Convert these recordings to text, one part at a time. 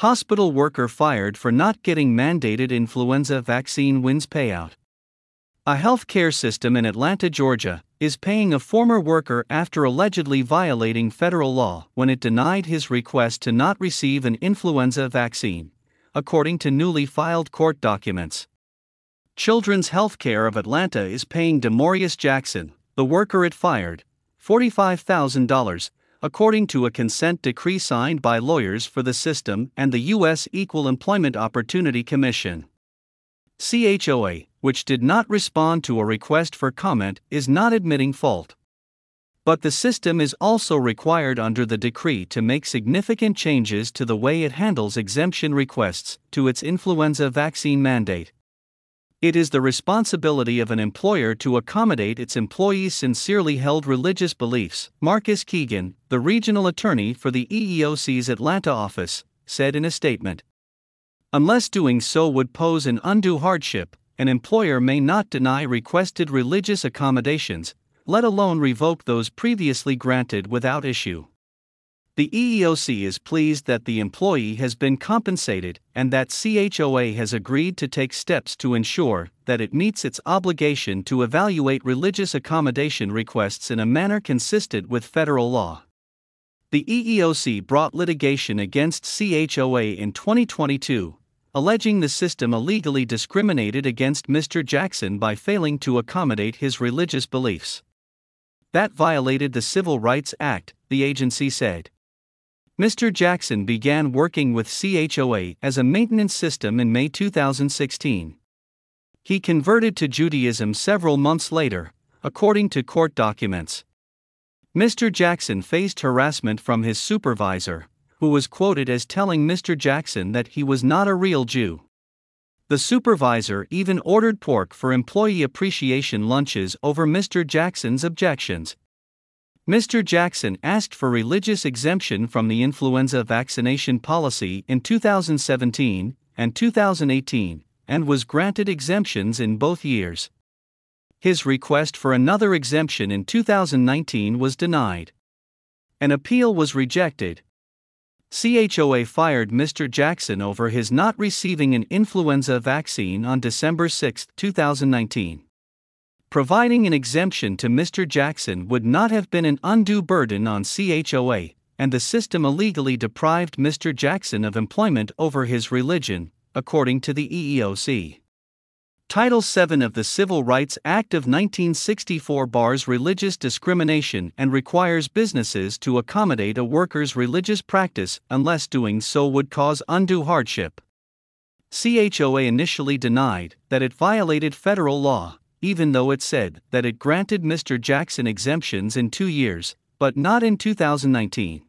Hospital worker fired for not getting mandated influenza vaccine wins payout. A healthcare system in Atlanta, Georgia, is paying a former worker after allegedly violating federal law when it denied his request to not receive an influenza vaccine, according to newly filed court documents. Children's Healthcare of Atlanta is paying Demorius Jackson, the worker it fired, $45,000 according to a consent decree signed by lawyers for the system and the U.S. Equal Employment Opportunity Commission. CHOA, which did not respond to a request for comment, is not admitting fault. But the system is also required under the decree to make significant changes to the way it handles exemption requests to its influenza vaccine mandate. It is the responsibility of an employer to accommodate its employees' sincerely held religious beliefs, Marcus Keegan, the regional attorney for the EEOC's Atlanta office, said in a statement. Unless doing so would pose an undue hardship, an employer may not deny requested religious accommodations, let alone revoke those previously granted without issue. The EEOC is pleased that the employee has been compensated and that CHOA has agreed to take steps to ensure that it meets its obligation to evaluate religious accommodation requests in a manner consistent with federal law. The EEOC brought litigation against CHOA in 2022, alleging the system illegally discriminated against Mr. Jackson by failing to accommodate his religious beliefs. That violated the Civil Rights Act, the agency said. Mr. Jackson began working with CHOA as a maintenance system in May 2016. He converted to Judaism several months later, according to court documents. Mr. Jackson faced harassment from his supervisor, who was quoted as telling Mr. Jackson that he was not a real Jew. The supervisor even ordered pork for employee appreciation lunches over Mr. Jackson's objections, Mr. Jackson asked for religious exemption from the influenza vaccination policy in 2017 and 2018 and was granted exemptions in both years. His request for another exemption in 2019 was denied. An appeal was rejected. CHOA fired Mr. Jackson over his not receiving an influenza vaccine on December 6, 2019. Providing an exemption to Mr. Jackson would not have been an undue burden on CHOA, and the system illegally deprived Mr. Jackson of employment over his religion, according to the EEOC. Title VII of the Civil Rights Act of 1964 bars religious discrimination and requires businesses to accommodate a worker's religious practice unless doing so would cause undue hardship. CHOA initially denied that it violated federal law even though it said that it granted Mr. Jackson exemptions in two years, but not in 2019.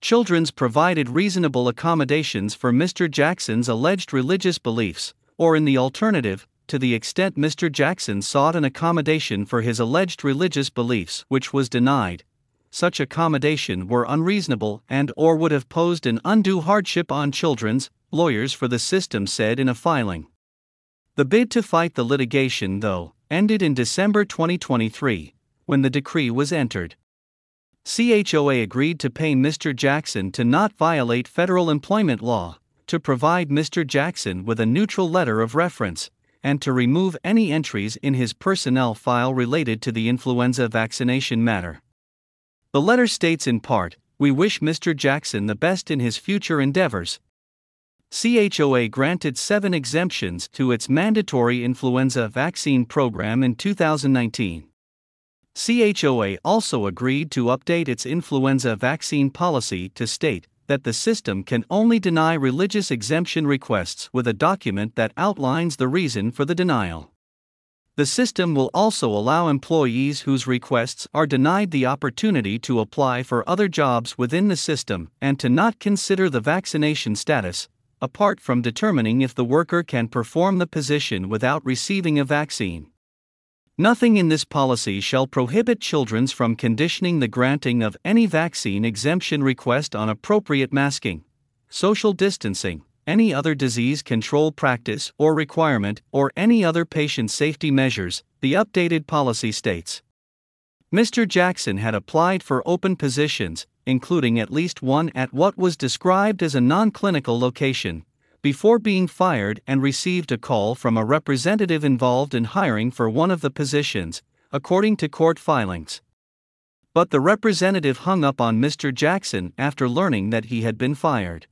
Children's provided reasonable accommodations for Mr. Jackson's alleged religious beliefs, or in the alternative, to the extent Mr. Jackson sought an accommodation for his alleged religious beliefs which was denied, such accommodation were unreasonable and or would have posed an undue hardship on children's, lawyers for the system said in a filing. The bid to fight the litigation, though, ended in December 2023, when the decree was entered. CHOA agreed to pay Mr. Jackson to not violate federal employment law, to provide Mr. Jackson with a neutral letter of reference, and to remove any entries in his personnel file related to the influenza vaccination matter. The letter states in part We wish Mr. Jackson the best in his future endeavors, CHOA granted seven exemptions to its mandatory influenza vaccine program in 2019. CHOA also agreed to update its influenza vaccine policy to state that the system can only deny religious exemption requests with a document that outlines the reason for the denial. The system will also allow employees whose requests are denied the opportunity to apply for other jobs within the system and to not consider the vaccination status apart from determining if the worker can perform the position without receiving a vaccine. Nothing in this policy shall prohibit children's from conditioning the granting of any vaccine exemption request on appropriate masking, social distancing, any other disease control practice or requirement, or any other patient safety measures, the updated policy states. Mr. Jackson had applied for open positions, including at least one at what was described as a non clinical location, before being fired and received a call from a representative involved in hiring for one of the positions, according to court filings. But the representative hung up on Mr. Jackson after learning that he had been fired.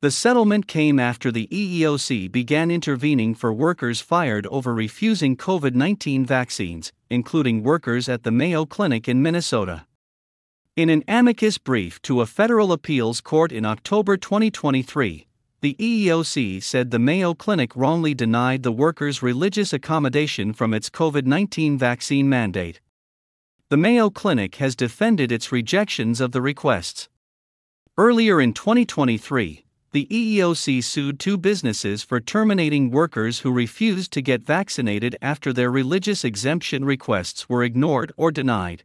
The settlement came after the EEOC began intervening for workers fired over refusing COVID 19 vaccines, including workers at the Mayo Clinic in Minnesota. In an amicus brief to a federal appeals court in October 2023, the EEOC said the Mayo Clinic wrongly denied the workers religious accommodation from its COVID 19 vaccine mandate. The Mayo Clinic has defended its rejections of the requests. Earlier in 2023, the EEOC sued two businesses for terminating workers who refused to get vaccinated after their religious exemption requests were ignored or denied.